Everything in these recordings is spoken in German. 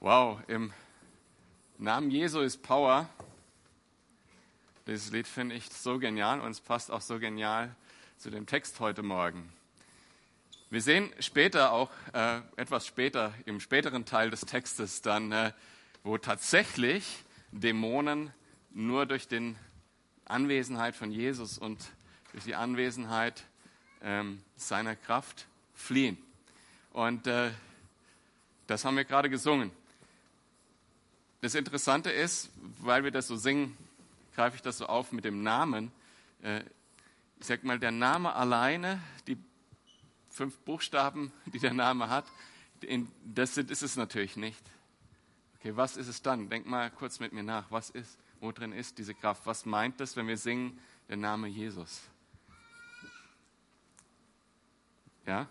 Wow, im Namen Jesu ist Power. Dieses Lied finde ich so genial und es passt auch so genial zu dem Text heute Morgen. Wir sehen später auch, äh, etwas später, im späteren Teil des Textes dann, äh, wo tatsächlich Dämonen nur durch die Anwesenheit von Jesus und durch die Anwesenheit ähm, seiner Kraft fliehen. Und äh, das haben wir gerade gesungen. Das Interessante ist, weil wir das so singen, greife ich das so auf mit dem Namen. Äh, ich sag mal, der Name alleine, die fünf Buchstaben, die der Name hat, das ist es natürlich nicht. Okay, was ist es dann? Denk mal kurz mit mir nach. Was ist, wo drin ist diese Kraft? Was meint das, wenn wir singen, der Name Jesus? Ja?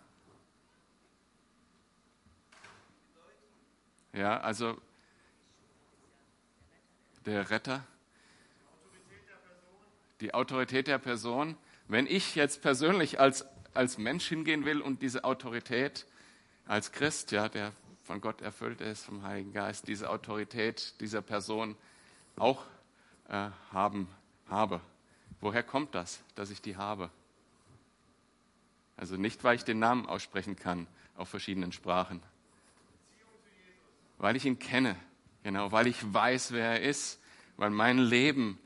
Ja, also der Retter, die Autorität der Person. Wenn ich jetzt persönlich als, als Mensch hingehen will und diese Autorität als Christ, ja, der von Gott erfüllt ist, vom Heiligen Geist, diese Autorität dieser Person auch äh, haben, habe. Woher kommt das, dass ich die habe? Also nicht, weil ich den Namen aussprechen kann auf verschiedenen Sprachen. Weil ich ihn kenne, Genau, weil ich weiß, wer er ist, weil mein Leben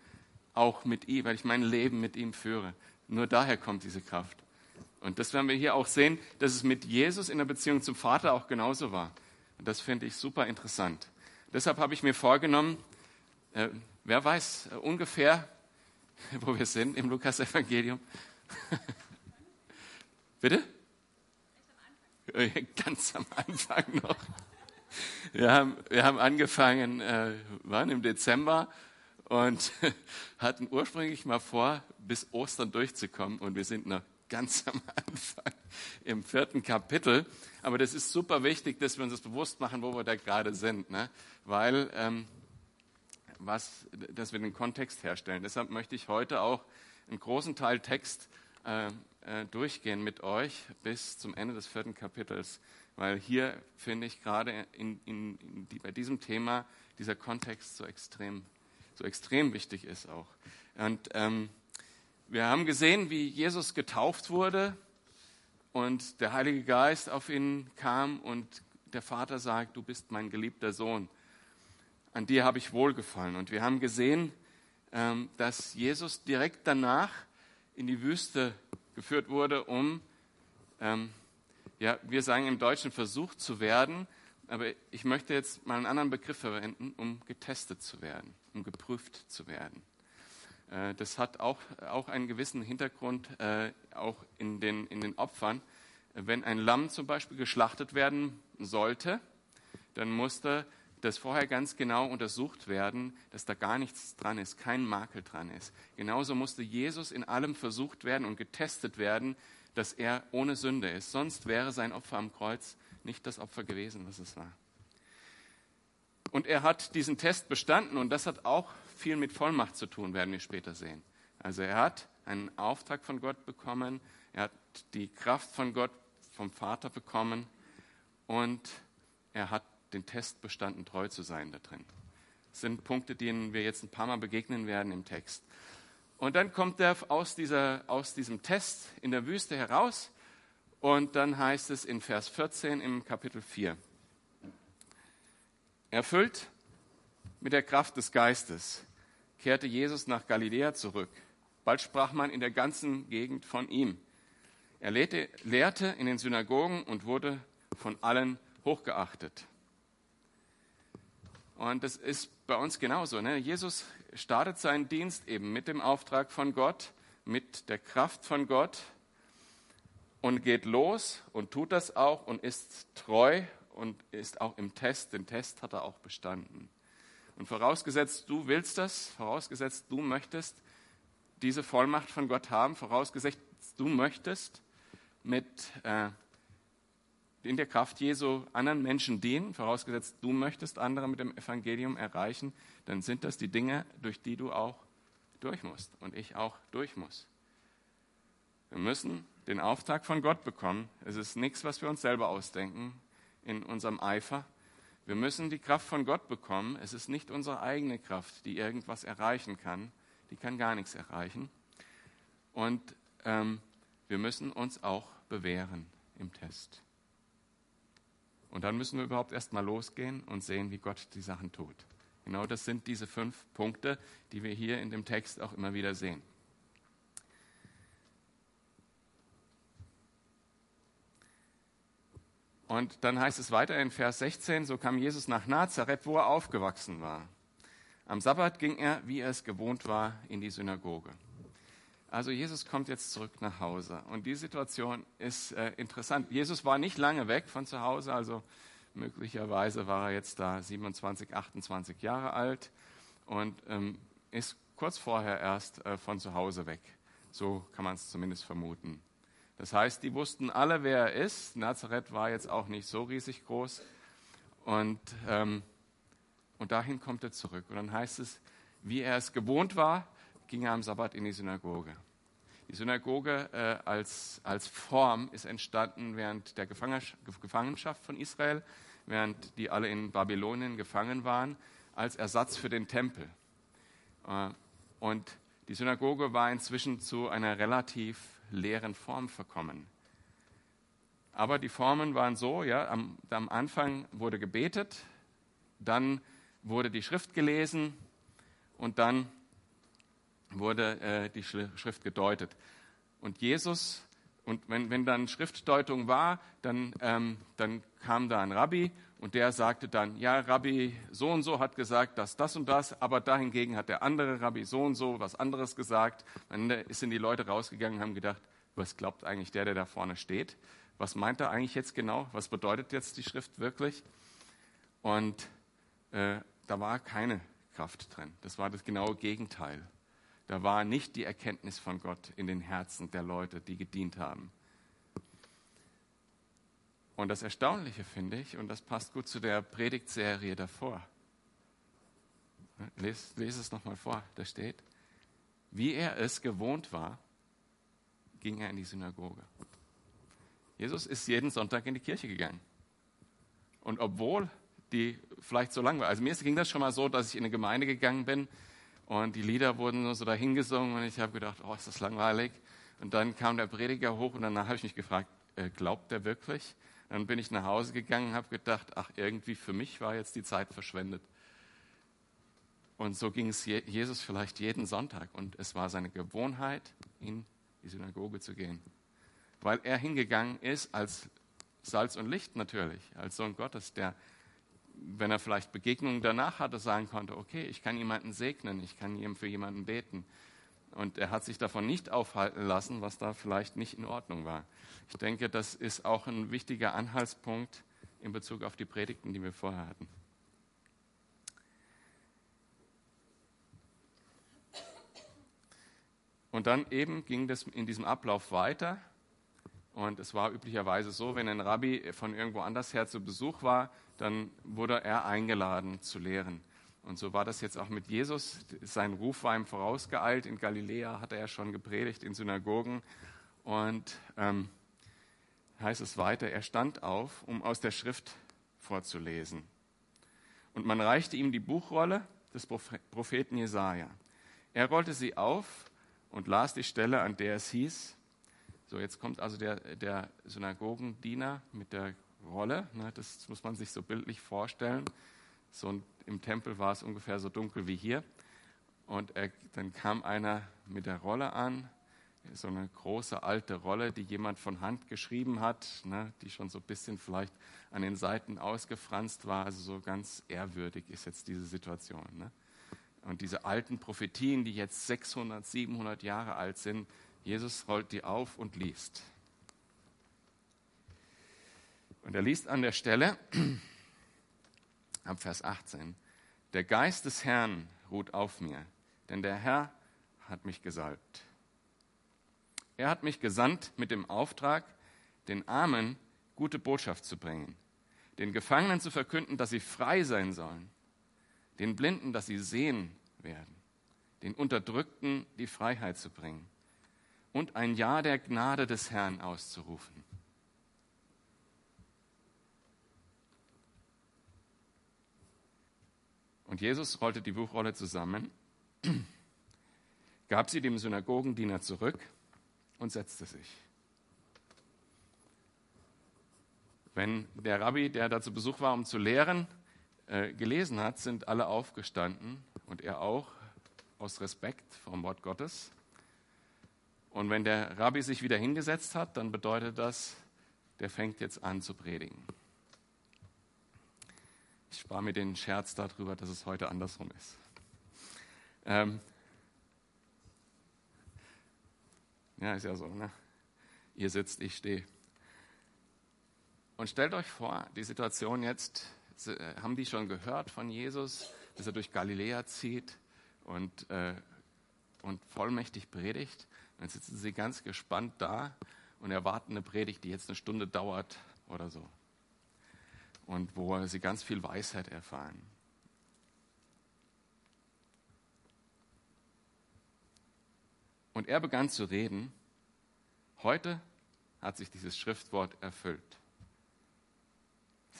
auch mit ihm, weil ich mein Leben mit ihm führe. Nur daher kommt diese Kraft. Und das werden wir hier auch sehen, dass es mit Jesus in der Beziehung zum Vater auch genauso war. Und das finde ich super interessant. Deshalb habe ich mir vorgenommen, äh, wer weiß äh, ungefähr, wo wir sind im Lukas-Evangelium? Bitte? Ganz am Anfang noch. Wir haben, wir haben angefangen, äh, waren im Dezember und hatten ursprünglich mal vor, bis Ostern durchzukommen. Und wir sind noch ganz am Anfang im vierten Kapitel. Aber das ist super wichtig, dass wir uns das bewusst machen, wo wir da gerade sind. Ne? Weil, ähm, was, dass wir den Kontext herstellen. Deshalb möchte ich heute auch einen großen Teil Text äh, äh, durchgehen mit euch bis zum Ende des vierten Kapitels weil hier finde ich gerade in, in, in die, bei diesem Thema dieser Kontext so extrem, so extrem wichtig ist auch. Und ähm, wir haben gesehen, wie Jesus getauft wurde und der Heilige Geist auf ihn kam und der Vater sagt, du bist mein geliebter Sohn. An dir habe ich wohlgefallen. Und wir haben gesehen, ähm, dass Jesus direkt danach in die Wüste geführt wurde, um ähm, ja, wir sagen im Deutschen versucht zu werden, aber ich möchte jetzt mal einen anderen Begriff verwenden, um getestet zu werden, um geprüft zu werden. Äh, das hat auch, auch einen gewissen Hintergrund, äh, auch in den, in den Opfern. Wenn ein Lamm zum Beispiel geschlachtet werden sollte, dann musste das vorher ganz genau untersucht werden, dass da gar nichts dran ist, kein Makel dran ist. Genauso musste Jesus in allem versucht werden und getestet werden, dass er ohne Sünde ist. Sonst wäre sein Opfer am Kreuz nicht das Opfer gewesen, was es war. Und er hat diesen Test bestanden und das hat auch viel mit Vollmacht zu tun, werden wir später sehen. Also er hat einen Auftrag von Gott bekommen, er hat die Kraft von Gott vom Vater bekommen und er hat den Test bestanden, treu zu sein da drin. Das sind Punkte, denen wir jetzt ein paar Mal begegnen werden im Text. Und dann kommt er aus, dieser, aus diesem Test in der Wüste heraus und dann heißt es in Vers 14 im Kapitel 4. Erfüllt mit der Kraft des Geistes kehrte Jesus nach Galiläa zurück. Bald sprach man in der ganzen Gegend von ihm. Er lehrte, lehrte in den Synagogen und wurde von allen hochgeachtet. Und das ist bei uns genauso. Ne? Jesus startet seinen Dienst eben mit dem Auftrag von Gott, mit der Kraft von Gott und geht los und tut das auch und ist treu und ist auch im Test. Den Test hat er auch bestanden. Und vorausgesetzt, du willst das, vorausgesetzt, du möchtest diese Vollmacht von Gott haben, vorausgesetzt, du möchtest mit äh, in der Kraft Jesu anderen Menschen dienen, vorausgesetzt du möchtest andere mit dem Evangelium erreichen, dann sind das die Dinge, durch die du auch durch musst und ich auch durch muss. Wir müssen den Auftrag von Gott bekommen. Es ist nichts, was wir uns selber ausdenken in unserem Eifer, Wir müssen die Kraft von Gott bekommen. Es ist nicht unsere eigene Kraft, die irgendwas erreichen kann. Die kann gar nichts erreichen. Und ähm, wir müssen uns auch bewähren im Test. Und dann müssen wir überhaupt erst mal losgehen und sehen, wie Gott die Sachen tut. Genau das sind diese fünf Punkte, die wir hier in dem Text auch immer wieder sehen. Und dann heißt es weiter in Vers 16, so kam Jesus nach Nazareth, wo er aufgewachsen war. Am Sabbat ging er, wie er es gewohnt war, in die Synagoge. Also Jesus kommt jetzt zurück nach Hause. Und die Situation ist äh, interessant. Jesus war nicht lange weg von zu Hause, also möglicherweise war er jetzt da 27, 28 Jahre alt und ähm, ist kurz vorher erst äh, von zu Hause weg. So kann man es zumindest vermuten. Das heißt, die wussten alle, wer er ist. Nazareth war jetzt auch nicht so riesig groß. Und, ähm, und dahin kommt er zurück. Und dann heißt es, wie er es gewohnt war, ging er am Sabbat in die Synagoge. Die Synagoge äh, als, als Form ist entstanden während der Gefangenschaft von Israel, während die alle in Babylonien gefangen waren, als Ersatz für den Tempel. Äh, und die Synagoge war inzwischen zu einer relativ leeren Form verkommen. Aber die Formen waren so, ja, am, am Anfang wurde gebetet, dann wurde die Schrift gelesen und dann wurde äh, die Schrift gedeutet. Und Jesus, und wenn, wenn dann Schriftdeutung war, dann, ähm, dann kam da ein Rabbi und der sagte dann, ja, Rabbi so und so hat gesagt, dass das und das, aber dahingegen hat der andere Rabbi so und so was anderes gesagt. Dann sind die Leute rausgegangen und haben gedacht, was glaubt eigentlich der, der da vorne steht? Was meint er eigentlich jetzt genau? Was bedeutet jetzt die Schrift wirklich? Und äh, da war keine Kraft drin. Das war das genaue Gegenteil. Da war nicht die Erkenntnis von Gott in den Herzen der Leute, die gedient haben. Und das Erstaunliche finde ich, und das passt gut zu der Predigtserie davor. Lese, lese es nochmal vor, da steht, wie er es gewohnt war, ging er in die Synagoge. Jesus ist jeden Sonntag in die Kirche gegangen. Und obwohl die vielleicht so lang war, also mir ging das schon mal so, dass ich in eine Gemeinde gegangen bin und die Lieder wurden nur so dahingesungen und ich habe gedacht, oh, ist das langweilig. Und dann kam der Prediger hoch und danach habe ich mich gefragt, äh, glaubt er wirklich? Dann bin ich nach Hause gegangen und habe gedacht, ach, irgendwie für mich war jetzt die Zeit verschwendet. Und so ging es Jesus vielleicht jeden Sonntag. Und es war seine Gewohnheit, in die Synagoge zu gehen. Weil er hingegangen ist als Salz und Licht natürlich, als Sohn Gottes, der, wenn er vielleicht Begegnungen danach hatte, sagen konnte, okay, ich kann jemanden segnen, ich kann für jemanden beten. Und er hat sich davon nicht aufhalten lassen, was da vielleicht nicht in Ordnung war. Ich denke, das ist auch ein wichtiger Anhaltspunkt in Bezug auf die Predigten, die wir vorher hatten. Und dann eben ging das in diesem Ablauf weiter. Und es war üblicherweise so, wenn ein Rabbi von irgendwo anders her zu Besuch war, dann wurde er eingeladen zu lehren. Und so war das jetzt auch mit Jesus. Sein Ruf war ihm vorausgeeilt. In Galiläa hatte er schon gepredigt, in Synagogen. Und ähm, heißt es weiter, er stand auf, um aus der Schrift vorzulesen. Und man reichte ihm die Buchrolle des Propheten Jesaja. Er rollte sie auf und las die Stelle, an der es hieß, so jetzt kommt also der, der Synagogendiener mit der Rolle, ne, das muss man sich so bildlich vorstellen. So im Tempel war es ungefähr so dunkel wie hier. Und er, dann kam einer mit der Rolle an, so eine große alte Rolle, die jemand von Hand geschrieben hat, ne, die schon so ein bisschen vielleicht an den Seiten ausgefranst war. Also so ganz ehrwürdig ist jetzt diese Situation. Ne? Und diese alten Prophetien, die jetzt 600, 700 Jahre alt sind, Jesus rollt die auf und liest. Und er liest an der Stelle, ab Vers 18, der Geist des Herrn ruht auf mir, denn der Herr hat mich gesalbt. Er hat mich gesandt mit dem Auftrag, den Armen gute Botschaft zu bringen, den Gefangenen zu verkünden, dass sie frei sein sollen den Blinden, dass sie sehen werden, den Unterdrückten die Freiheit zu bringen und ein Ja der Gnade des Herrn auszurufen. Und Jesus rollte die Buchrolle zusammen, gab sie dem Synagogendiener zurück und setzte sich. Wenn der Rabbi, der da zu Besuch war, um zu lehren, äh, gelesen hat, sind alle aufgestanden und er auch aus Respekt vom Wort Gottes. Und wenn der Rabbi sich wieder hingesetzt hat, dann bedeutet das, der fängt jetzt an zu predigen. Ich spare mir den Scherz darüber, dass es heute andersrum ist. Ähm ja, ist ja so, ne? Ihr sitzt, ich stehe. Und stellt euch vor, die Situation jetzt, äh, haben die schon gehört von Jesus, dass er durch Galiläa zieht und, äh, und vollmächtig predigt. Dann sitzen sie ganz gespannt da und erwarten eine Predigt, die jetzt eine Stunde dauert oder so. Und wo sie ganz viel Weisheit erfahren. Und er begann zu reden. Heute hat sich dieses Schriftwort erfüllt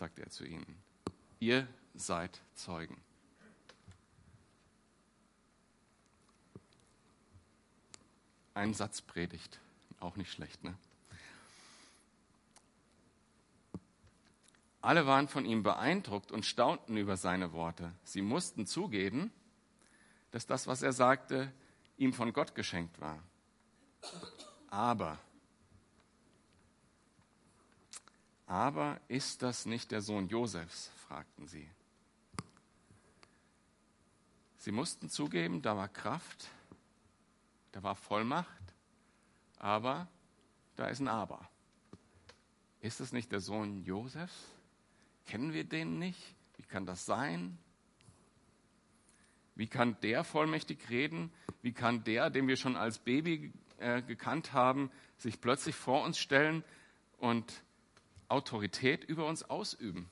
sagt er zu ihnen. Ihr seid Zeugen. Ein Satz predigt, auch nicht schlecht, ne? Alle waren von ihm beeindruckt und staunten über seine Worte. Sie mussten zugeben, dass das, was er sagte, ihm von Gott geschenkt war. Aber Aber ist das nicht der Sohn Josefs? fragten sie. Sie mussten zugeben, da war Kraft, da war Vollmacht, aber da ist ein Aber. Ist das nicht der Sohn Josefs? Kennen wir den nicht? Wie kann das sein? Wie kann der vollmächtig reden? Wie kann der, den wir schon als Baby äh, gekannt haben, sich plötzlich vor uns stellen und Autorität über uns ausüben.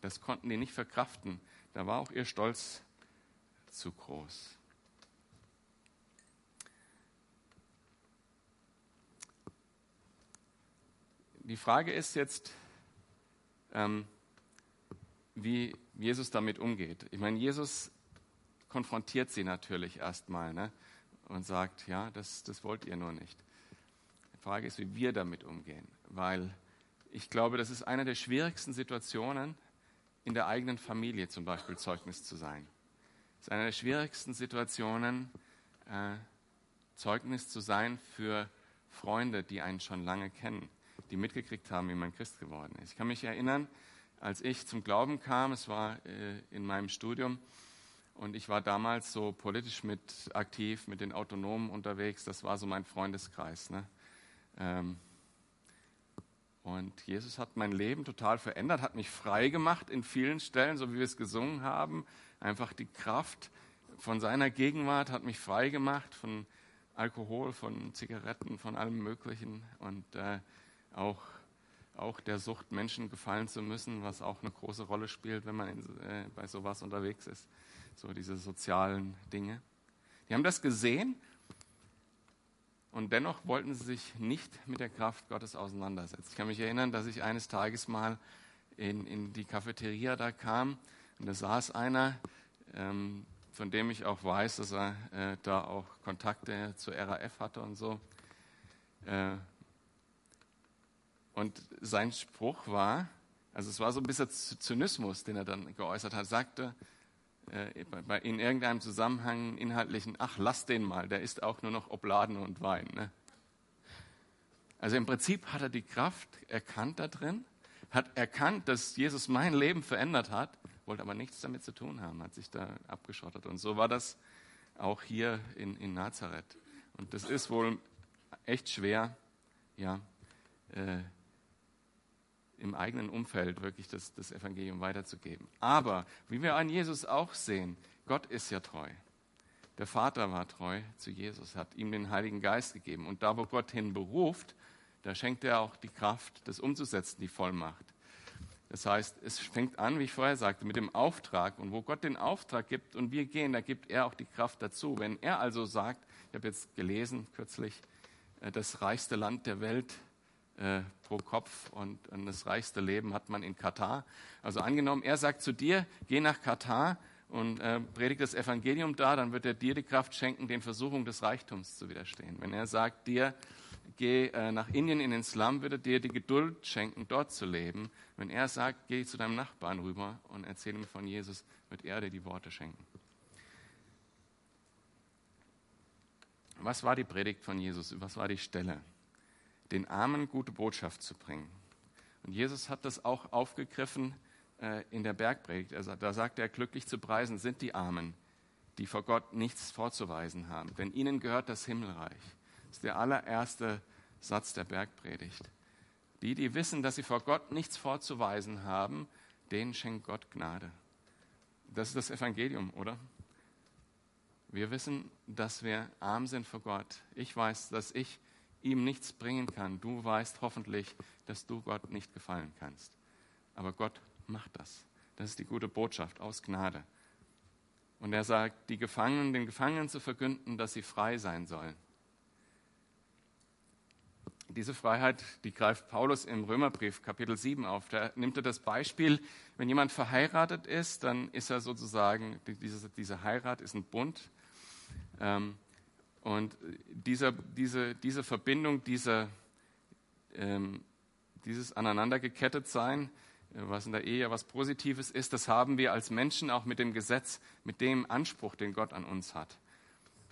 Das konnten die nicht verkraften. Da war auch ihr Stolz zu groß. Die Frage ist jetzt, ähm, wie Jesus damit umgeht. Ich meine, Jesus konfrontiert sie natürlich erstmal ne? und sagt, ja, das, das wollt ihr nur nicht. Die Frage ist, wie wir damit umgehen, weil ich glaube, das ist eine der schwierigsten Situationen, in der eigenen Familie zum Beispiel Zeugnis zu sein. Es ist eine der schwierigsten Situationen, äh, Zeugnis zu sein für Freunde, die einen schon lange kennen, die mitgekriegt haben, wie man Christ geworden ist. Ich kann mich erinnern, als ich zum Glauben kam, es war äh, in meinem Studium, und ich war damals so politisch mit aktiv, mit den Autonomen unterwegs. Das war so mein Freundeskreis. Ne? Ähm, und Jesus hat mein Leben total verändert, hat mich frei gemacht in vielen Stellen, so wie wir es gesungen haben. Einfach die Kraft von seiner Gegenwart hat mich frei gemacht von Alkohol, von Zigaretten, von allem Möglichen und äh, auch, auch der Sucht, Menschen gefallen zu müssen, was auch eine große Rolle spielt, wenn man in, äh, bei sowas unterwegs ist. So diese sozialen Dinge. Die haben das gesehen und dennoch wollten sie sich nicht mit der Kraft Gottes auseinandersetzen. Ich kann mich erinnern, dass ich eines Tages mal in, in die Cafeteria da kam und da saß einer, ähm, von dem ich auch weiß, dass er äh, da auch Kontakte zur RAF hatte und so. Äh, und sein Spruch war, also es war so ein bisschen Zynismus, den er dann geäußert hat, sagte, äh, in irgendeinem Zusammenhang inhaltlichen, ach, lass den mal, der ist auch nur noch Obladen und Wein. Ne? Also im Prinzip hat er die Kraft erkannt da drin, hat erkannt, dass Jesus mein Leben verändert hat, wollte aber nichts damit zu tun haben, hat sich da abgeschottet. Und so war das auch hier in, in Nazareth. Und das ist wohl echt schwer, ja, äh, im eigenen Umfeld wirklich das, das Evangelium weiterzugeben. Aber wie wir an Jesus auch sehen, Gott ist ja treu. Der Vater war treu zu Jesus, hat ihm den Heiligen Geist gegeben. Und da, wo Gott hin beruft, da schenkt er auch die Kraft, das umzusetzen, die Vollmacht. Das heißt, es fängt an, wie ich vorher sagte, mit dem Auftrag. Und wo Gott den Auftrag gibt und wir gehen, da gibt er auch die Kraft dazu. Wenn er also sagt, ich habe jetzt gelesen kürzlich, äh, das reichste Land der Welt äh, pro Kopf und, und das reichste Leben hat man in Katar. Also angenommen, er sagt zu dir, geh nach Katar und äh, predigt das Evangelium da, dann wird er dir die Kraft schenken, den Versuchungen des Reichtums zu widerstehen. Wenn er sagt dir, geh äh, nach Indien in den Slum, wird er dir die Geduld schenken, dort zu leben. Wenn er sagt, geh zu deinem Nachbarn rüber und erzähl ihm von Jesus, wird er dir die Worte schenken. Was war die Predigt von Jesus? Was war die Stelle? Den Armen gute Botschaft zu bringen. Und Jesus hat das auch aufgegriffen äh, in der Bergpredigt. Also, da sagt er, glücklich zu preisen sind die Armen, die vor Gott nichts vorzuweisen haben, denn ihnen gehört das Himmelreich. Das ist der allererste Satz der Bergpredigt. Die, die wissen, dass sie vor Gott nichts vorzuweisen haben, denen schenkt Gott Gnade. Das ist das Evangelium, oder? Wir wissen, dass wir arm sind vor Gott. Ich weiß, dass ich ihm nichts bringen kann. Du weißt hoffentlich, dass du Gott nicht gefallen kannst. Aber Gott macht das. Das ist die gute Botschaft aus Gnade. Und er sagt, die Gefangenen, den Gefangenen zu verkünden, dass sie frei sein sollen. Diese Freiheit, die greift Paulus im Römerbrief Kapitel 7 auf. Da nimmt er das Beispiel, wenn jemand verheiratet ist, dann ist er sozusagen, diese, diese Heirat ist ein Bund, ähm, und dieser, diese, diese Verbindung, dieser, ähm, dieses Aneinandergekettetsein, äh, was in der Ehe was Positives ist, das haben wir als Menschen auch mit dem Gesetz, mit dem Anspruch, den Gott an uns hat.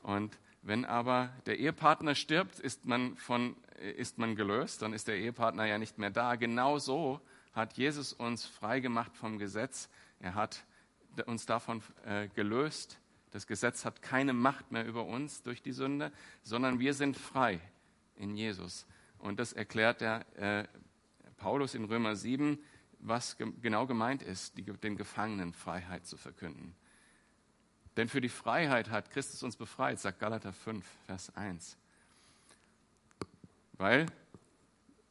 Und wenn aber der Ehepartner stirbt, ist man, von, äh, ist man gelöst, dann ist der Ehepartner ja nicht mehr da. Genauso hat Jesus uns frei gemacht vom Gesetz. Er hat uns davon äh, gelöst das Gesetz hat keine Macht mehr über uns durch die Sünde, sondern wir sind frei in Jesus. Und das erklärt der äh, Paulus in Römer 7, was ge genau gemeint ist, die, den Gefangenen Freiheit zu verkünden. Denn für die Freiheit hat Christus uns befreit, sagt Galater 5, Vers 1. Weil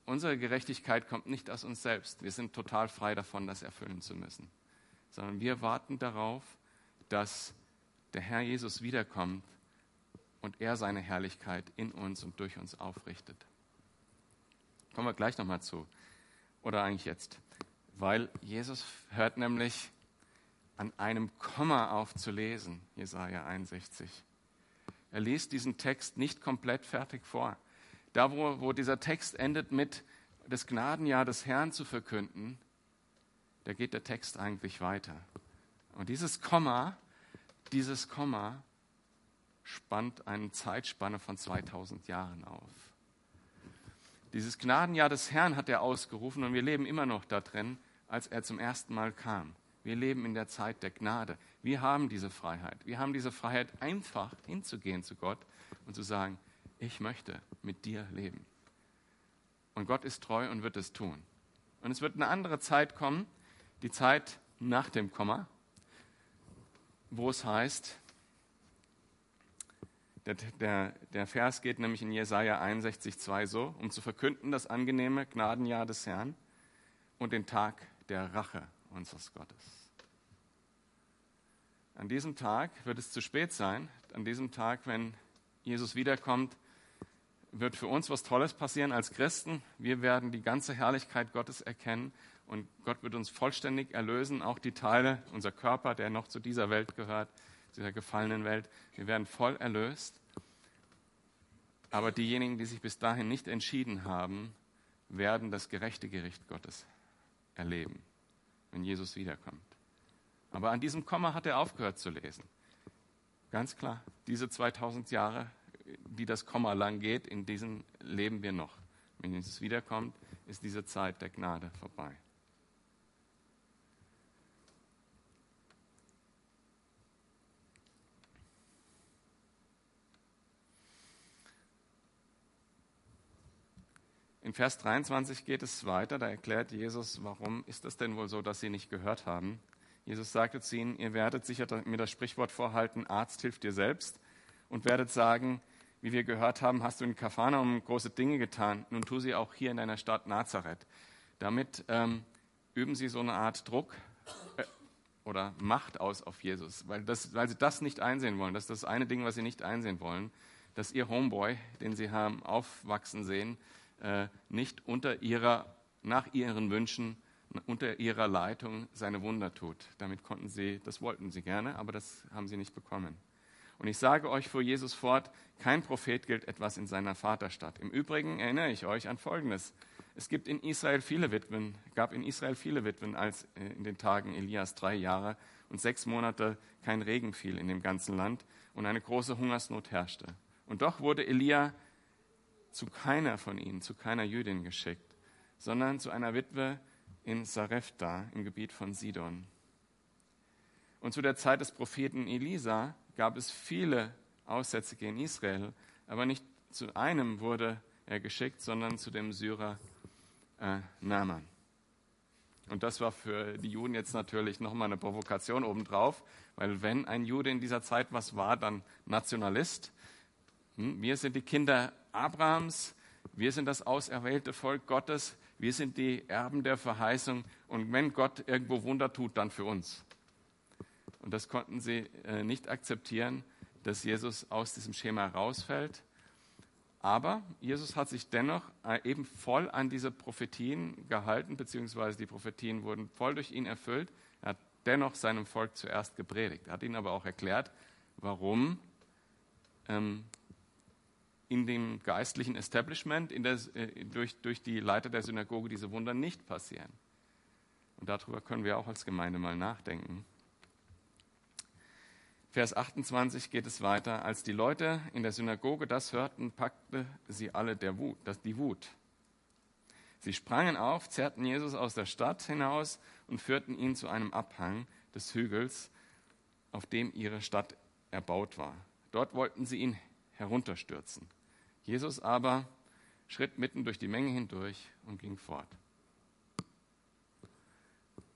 unsere Gerechtigkeit kommt nicht aus uns selbst. Wir sind total frei davon, das erfüllen zu müssen. Sondern wir warten darauf, dass der Herr Jesus wiederkommt und er seine Herrlichkeit in uns und durch uns aufrichtet. Kommen wir gleich nochmal zu. Oder eigentlich jetzt. Weil Jesus hört nämlich an einem Komma auf zu lesen, Jesaja 61. Er liest diesen Text nicht komplett fertig vor. Da, wo, wo dieser Text endet mit das Gnadenjahr des Herrn zu verkünden, da geht der Text eigentlich weiter. Und dieses Komma dieses Komma spannt eine Zeitspanne von 2000 Jahren auf. Dieses Gnadenjahr des Herrn hat er ausgerufen und wir leben immer noch da drin, als er zum ersten Mal kam. Wir leben in der Zeit der Gnade. Wir haben diese Freiheit. Wir haben diese Freiheit, einfach hinzugehen zu Gott und zu sagen, ich möchte mit dir leben. Und Gott ist treu und wird es tun. Und es wird eine andere Zeit kommen, die Zeit nach dem Komma, wo es heißt, der, der, der Vers geht nämlich in Jesaja 61,2 so, um zu verkünden das angenehme Gnadenjahr des Herrn und den Tag der Rache unseres Gottes. An diesem Tag wird es zu spät sein. An diesem Tag, wenn Jesus wiederkommt, wird für uns was Tolles passieren als Christen. Wir werden die ganze Herrlichkeit Gottes erkennen und Gott wird uns vollständig erlösen, auch die Teile, unser Körper, der noch zu dieser Welt gehört, dieser gefallenen Welt. Wir werden voll erlöst. Aber diejenigen, die sich bis dahin nicht entschieden haben, werden das gerechte Gericht Gottes erleben, wenn Jesus wiederkommt. Aber an diesem Komma hat er aufgehört zu lesen. Ganz klar, diese 2000 Jahre, die das Komma lang geht, in diesen leben wir noch. Wenn Jesus wiederkommt, ist diese Zeit der Gnade vorbei. In Vers 23 geht es weiter, da erklärt Jesus, warum ist es denn wohl so, dass sie nicht gehört haben. Jesus sagte zu ihnen, ihr werdet sicher mir das Sprichwort vorhalten, Arzt hilft dir selbst und werdet sagen, wie wir gehört haben, hast du in Kapharnaum große Dinge getan, nun tu sie auch hier in deiner Stadt Nazareth. Damit ähm, üben sie so eine Art Druck äh, oder Macht aus auf Jesus, weil, das, weil sie das nicht einsehen wollen. Das ist das eine Ding, was sie nicht einsehen wollen, dass ihr Homeboy, den sie haben aufwachsen sehen, nicht unter ihrer, nach ihren Wünschen unter ihrer Leitung seine Wunder tut. Damit konnten sie, das wollten sie gerne, aber das haben sie nicht bekommen. Und ich sage euch, fuhr Jesus fort, kein Prophet gilt etwas in seiner Vaterstadt. Im Übrigen erinnere ich euch an Folgendes. Es gibt in Israel viele Witwen, gab in Israel viele Witwen, als äh, in den Tagen Elias drei Jahre und sechs Monate kein Regen fiel in dem ganzen Land und eine große Hungersnot herrschte. Und doch wurde Elia zu keiner von ihnen, zu keiner Jüdin geschickt, sondern zu einer Witwe in Sarepta im Gebiet von Sidon. Und zu der Zeit des Propheten Elisa gab es viele Aussätzige in Israel, aber nicht zu einem wurde er geschickt, sondern zu dem Syrer äh, Naaman. Und das war für die Juden jetzt natürlich nochmal eine Provokation obendrauf, weil wenn ein Jude in dieser Zeit was war, dann Nationalist. Hm, wir sind die Kinder Abrahams, wir sind das auserwählte Volk Gottes, wir sind die Erben der Verheißung und wenn Gott irgendwo Wunder tut, dann für uns. Und das konnten sie äh, nicht akzeptieren, dass Jesus aus diesem Schema rausfällt. Aber Jesus hat sich dennoch äh, eben voll an diese Prophetien gehalten, beziehungsweise die Prophetien wurden voll durch ihn erfüllt. Er hat dennoch seinem Volk zuerst gepredigt. Er hat ihnen aber auch erklärt, warum ähm, in dem geistlichen Establishment, der, äh, durch, durch die Leiter der Synagoge diese Wunder nicht passieren. Und darüber können wir auch als Gemeinde mal nachdenken. Vers 28 geht es weiter. Als die Leute in der Synagoge das hörten, packte sie alle der Wut, das, die Wut. Sie sprangen auf, zerrten Jesus aus der Stadt hinaus und führten ihn zu einem Abhang des Hügels, auf dem ihre Stadt erbaut war. Dort wollten sie ihn herunterstürzen. Jesus aber schritt mitten durch die Menge hindurch und ging fort.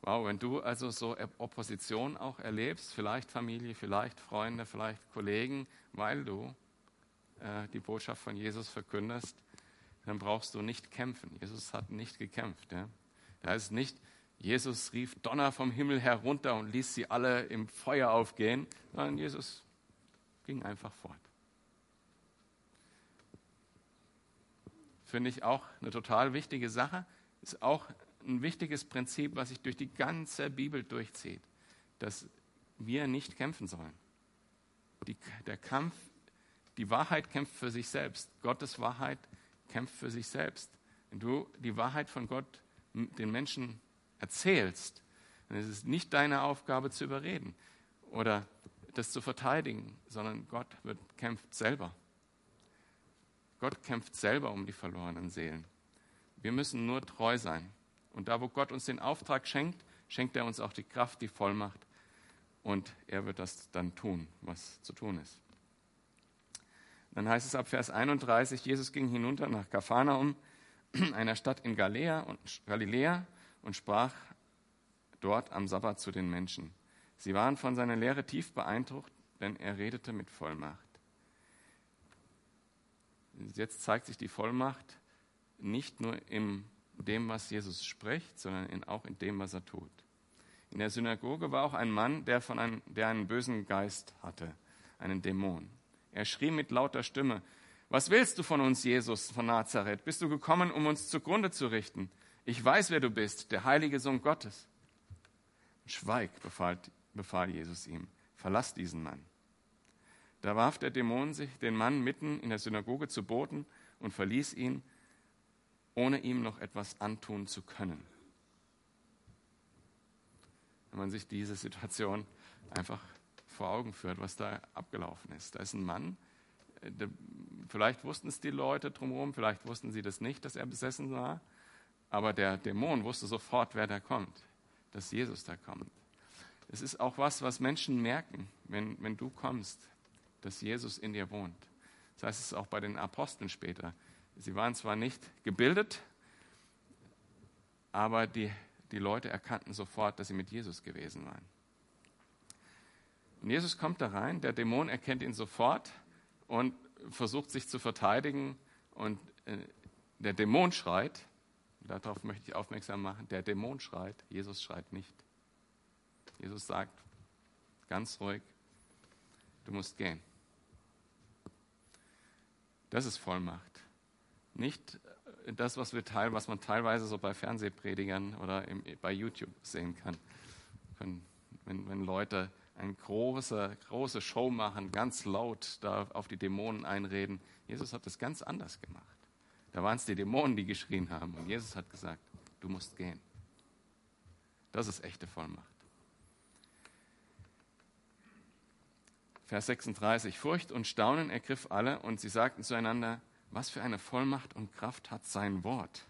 Wow, wenn du also so Opposition auch erlebst, vielleicht Familie, vielleicht Freunde, vielleicht Kollegen, weil du äh, die Botschaft von Jesus verkündest, dann brauchst du nicht kämpfen. Jesus hat nicht gekämpft. Ja? Da ist nicht, Jesus rief Donner vom Himmel herunter und ließ sie alle im Feuer aufgehen, sondern Jesus ging einfach fort. Finde ich auch eine total wichtige Sache. Ist auch ein wichtiges Prinzip, was sich durch die ganze Bibel durchzieht, dass wir nicht kämpfen sollen. Die, der Kampf, die Wahrheit kämpft für sich selbst. Gottes Wahrheit kämpft für sich selbst. Wenn du die Wahrheit von Gott den Menschen erzählst, dann ist es nicht deine Aufgabe zu überreden oder das zu verteidigen, sondern Gott wird, kämpft selber. Gott kämpft selber um die verlorenen Seelen. Wir müssen nur treu sein. Und da, wo Gott uns den Auftrag schenkt, schenkt er uns auch die Kraft, die Vollmacht. Und er wird das dann tun, was zu tun ist. Dann heißt es ab Vers 31, Jesus ging hinunter nach Kapharnaum, einer Stadt in Galiläa und, Galiläa, und sprach dort am Sabbat zu den Menschen. Sie waren von seiner Lehre tief beeindruckt, denn er redete mit Vollmacht. Jetzt zeigt sich die Vollmacht nicht nur im dem, was Jesus spricht, sondern in, auch in dem, was er tut. In der Synagoge war auch ein Mann, der, von einem, der einen bösen Geist hatte, einen Dämon. Er schrie mit lauter Stimme, was willst du von uns, Jesus von Nazareth? Bist du gekommen, um uns zugrunde zu richten? Ich weiß, wer du bist, der heilige Sohn Gottes. Schweig, befahl, befahl Jesus ihm, verlass diesen Mann. Da warf der Dämon sich den Mann mitten in der Synagoge zu Boden und verließ ihn ohne ihm noch etwas antun zu können. Wenn man sich diese Situation einfach vor Augen führt, was da abgelaufen ist. Da ist ein Mann, äh, vielleicht wussten es die Leute drumherum, vielleicht wussten sie das nicht, dass er besessen war, aber der Dämon wusste sofort, wer da kommt, dass Jesus da kommt. Es ist auch was, was Menschen merken, wenn, wenn du kommst, dass Jesus in dir wohnt. Das heißt es auch bei den Aposteln später. Sie waren zwar nicht gebildet, aber die, die Leute erkannten sofort, dass sie mit Jesus gewesen waren. Und Jesus kommt da rein, der Dämon erkennt ihn sofort und versucht sich zu verteidigen. Und äh, der Dämon schreit, darauf möchte ich aufmerksam machen, der Dämon schreit, Jesus schreit nicht. Jesus sagt ganz ruhig, du musst gehen. Das ist Vollmacht. Nicht das, was, wir teil, was man teilweise so bei Fernsehpredigern oder im, bei YouTube sehen kann. Wenn, wenn, wenn Leute eine große, große Show machen, ganz laut da auf die Dämonen einreden. Jesus hat das ganz anders gemacht. Da waren es die Dämonen, die geschrien haben. Und Jesus hat gesagt, du musst gehen. Das ist echte Vollmacht. Vers 36. Furcht und Staunen ergriff alle und sie sagten zueinander, was für eine Vollmacht und Kraft hat sein Wort.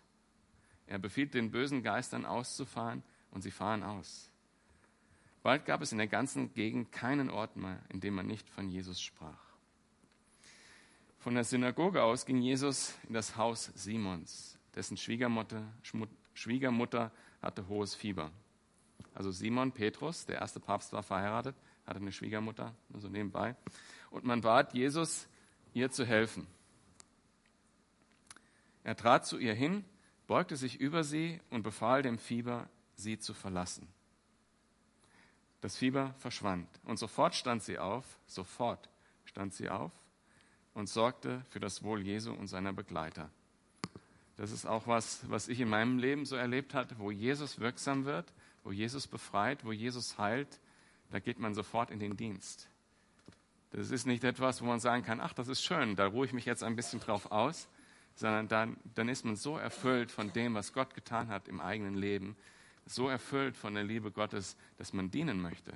Er befiehlt den bösen Geistern auszufahren und sie fahren aus. Bald gab es in der ganzen Gegend keinen Ort mehr, in dem man nicht von Jesus sprach. Von der Synagoge aus ging Jesus in das Haus Simons, dessen Schwiegermutter, Schwiegermutter hatte hohes Fieber. Also Simon Petrus, der erste Papst war verheiratet, hatte eine Schwiegermutter, also nebenbei. Und man bat Jesus, ihr zu helfen. Er trat zu ihr hin, beugte sich über sie und befahl dem Fieber, sie zu verlassen. Das Fieber verschwand und sofort stand sie auf, sofort stand sie auf und sorgte für das Wohl Jesu und seiner Begleiter. Das ist auch was, was ich in meinem Leben so erlebt hatte, wo Jesus wirksam wird, wo Jesus befreit, wo Jesus heilt, da geht man sofort in den Dienst. Das ist nicht etwas, wo man sagen kann, ach, das ist schön, da ruhe ich mich jetzt ein bisschen drauf aus, sondern dann, dann ist man so erfüllt von dem, was Gott getan hat im eigenen Leben, so erfüllt von der Liebe Gottes, dass man dienen möchte.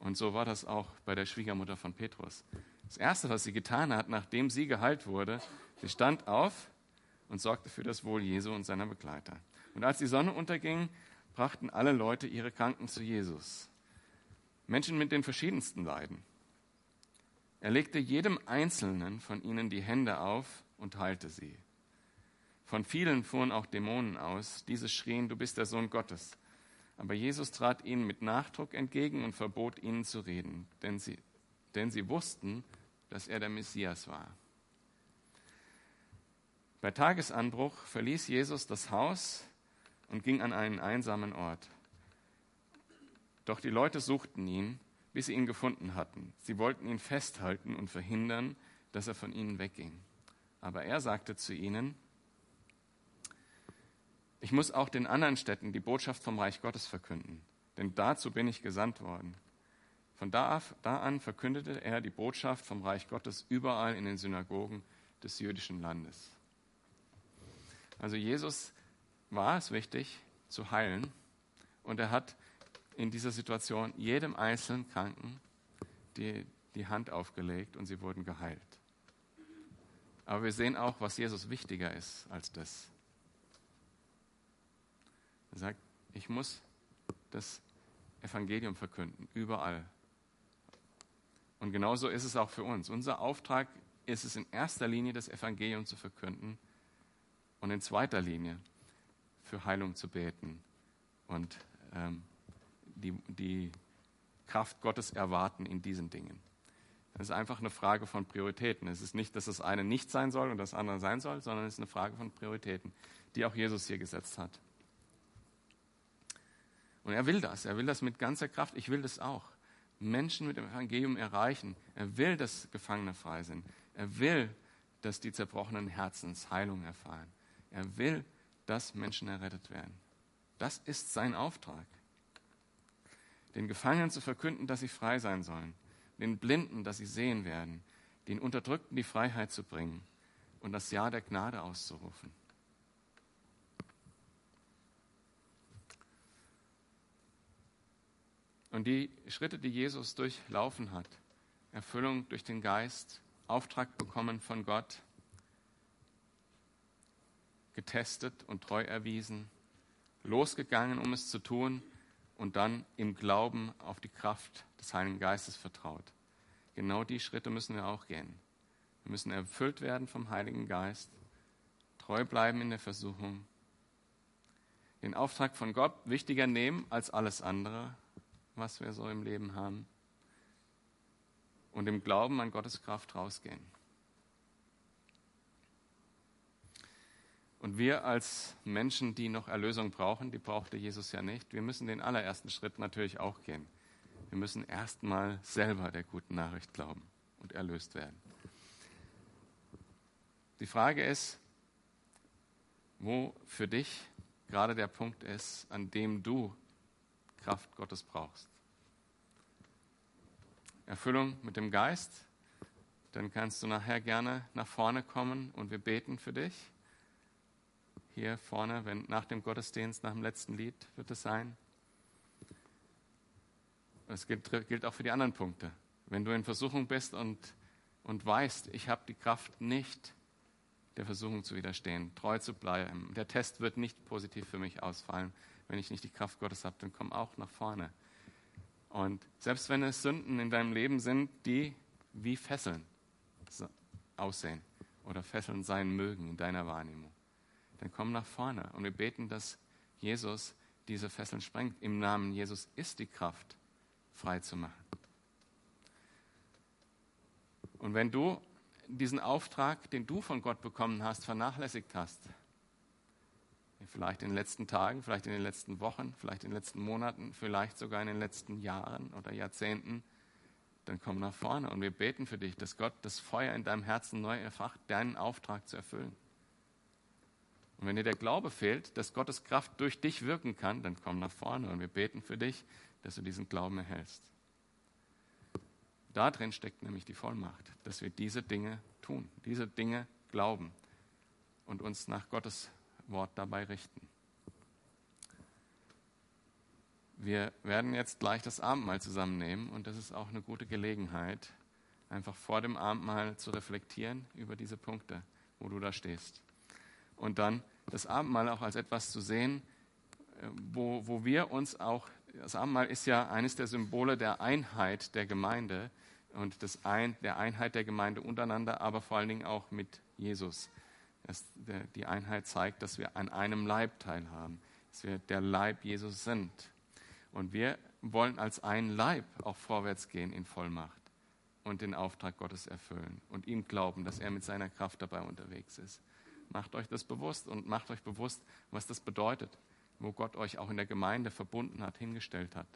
Und so war das auch bei der Schwiegermutter von Petrus. Das Erste, was sie getan hat, nachdem sie geheilt wurde, sie stand auf und sorgte für das Wohl Jesu und seiner Begleiter. Und als die Sonne unterging, brachten alle Leute ihre Kranken zu Jesus. Menschen mit den verschiedensten Leiden. Er legte jedem Einzelnen von ihnen die Hände auf und heilte sie. Von vielen fuhren auch Dämonen aus. Diese schrien, du bist der Sohn Gottes. Aber Jesus trat ihnen mit Nachdruck entgegen und verbot ihnen zu reden, denn sie, denn sie wussten, dass er der Messias war. Bei Tagesanbruch verließ Jesus das Haus und ging an einen einsamen Ort. Doch die Leute suchten ihn, bis sie ihn gefunden hatten. Sie wollten ihn festhalten und verhindern, dass er von ihnen wegging. Aber er sagte zu ihnen, ich muss auch den anderen Städten die Botschaft vom Reich Gottes verkünden, denn dazu bin ich gesandt worden. Von da, an verkündete er die Botschaft vom Reich Gottes überall in den Synagogen des jüdischen Landes. Also Jesus war es wichtig zu heilen und er hat in dieser Situation jedem einzelnen Kranken die, die Hand aufgelegt und sie wurden geheilt. Aber wir sehen auch, was Jesus wichtiger ist als das. Er sagt, ich muss das Evangelium verkünden, überall. Und genauso ist es auch für uns. Unser Auftrag ist es in erster Linie, das Evangelium zu verkünden und in zweiter Linie für Heilung zu beten und ähm, die, die Kraft Gottes erwarten in diesen Dingen. Das ist einfach eine Frage von Prioritäten. Es ist nicht, dass das eine nicht sein soll und das andere sein soll, sondern es ist eine Frage von Prioritäten, die auch Jesus hier gesetzt hat. Und er will das. Er will das mit ganzer Kraft. Ich will das auch. Menschen mit dem Evangelium erreichen. Er will, dass Gefangene frei sind. Er will, dass die zerbrochenen Herzens Heilung erfahren. Er will, dass Menschen errettet werden. Das ist sein Auftrag. Den Gefangenen zu verkünden, dass sie frei sein sollen. Den Blinden, dass sie sehen werden. Den Unterdrückten die Freiheit zu bringen und das Ja der Gnade auszurufen. Und die Schritte, die Jesus durchlaufen hat, Erfüllung durch den Geist, Auftrag bekommen von Gott, getestet und treu erwiesen, losgegangen, um es zu tun und dann im Glauben auf die Kraft des Heiligen Geistes vertraut. Genau die Schritte müssen wir auch gehen. Wir müssen erfüllt werden vom Heiligen Geist, treu bleiben in der Versuchung, den Auftrag von Gott wichtiger nehmen als alles andere was wir so im Leben haben und im Glauben an Gottes Kraft rausgehen. Und wir als Menschen, die noch Erlösung brauchen, die brauchte Jesus ja nicht, wir müssen den allerersten Schritt natürlich auch gehen. Wir müssen erstmal selber der guten Nachricht glauben und erlöst werden. Die Frage ist, wo für dich gerade der Punkt ist, an dem du Kraft Gottes brauchst. Erfüllung mit dem Geist, dann kannst du nachher gerne nach vorne kommen und wir beten für dich. Hier vorne, wenn nach dem Gottesdienst, nach dem letzten Lied wird es sein. Es gilt, gilt auch für die anderen Punkte. Wenn du in Versuchung bist und, und weißt, ich habe die Kraft nicht, der Versuchung zu widerstehen, treu zu bleiben. Der Test wird nicht positiv für mich ausfallen. Wenn ich nicht die Kraft Gottes habe, dann komm auch nach vorne. Und selbst wenn es Sünden in deinem Leben sind, die wie Fesseln aussehen oder Fesseln sein mögen in deiner Wahrnehmung, dann komm nach vorne und wir beten, dass Jesus diese Fesseln sprengt. Im Namen Jesus ist die Kraft, frei zu machen. Und wenn du diesen Auftrag, den du von Gott bekommen hast, vernachlässigt hast, vielleicht in den letzten Tagen, vielleicht in den letzten Wochen, vielleicht in den letzten Monaten, vielleicht sogar in den letzten Jahren oder Jahrzehnten, dann komm nach vorne und wir beten für dich, dass Gott das Feuer in deinem Herzen neu erfacht, deinen Auftrag zu erfüllen. Und wenn dir der Glaube fehlt, dass Gottes Kraft durch dich wirken kann, dann komm nach vorne und wir beten für dich, dass du diesen Glauben erhältst. Da drin steckt nämlich die Vollmacht, dass wir diese Dinge tun, diese Dinge glauben und uns nach Gottes Wort dabei richten. Wir werden jetzt gleich das Abendmahl zusammennehmen und das ist auch eine gute Gelegenheit, einfach vor dem Abendmahl zu reflektieren über diese Punkte, wo du da stehst. Und dann das Abendmahl auch als etwas zu sehen, äh, wo, wo wir uns auch, das Abendmahl ist ja eines der Symbole der Einheit der Gemeinde, und das ein, der Einheit der Gemeinde untereinander, aber vor allen Dingen auch mit Jesus. Das, der, die Einheit zeigt, dass wir an einem Leib teilhaben, dass wir der Leib Jesus sind. Und wir wollen als ein Leib auch vorwärts gehen in Vollmacht und den Auftrag Gottes erfüllen und ihm glauben, dass er mit seiner Kraft dabei unterwegs ist. Macht euch das bewusst und macht euch bewusst, was das bedeutet, wo Gott euch auch in der Gemeinde verbunden hat, hingestellt hat,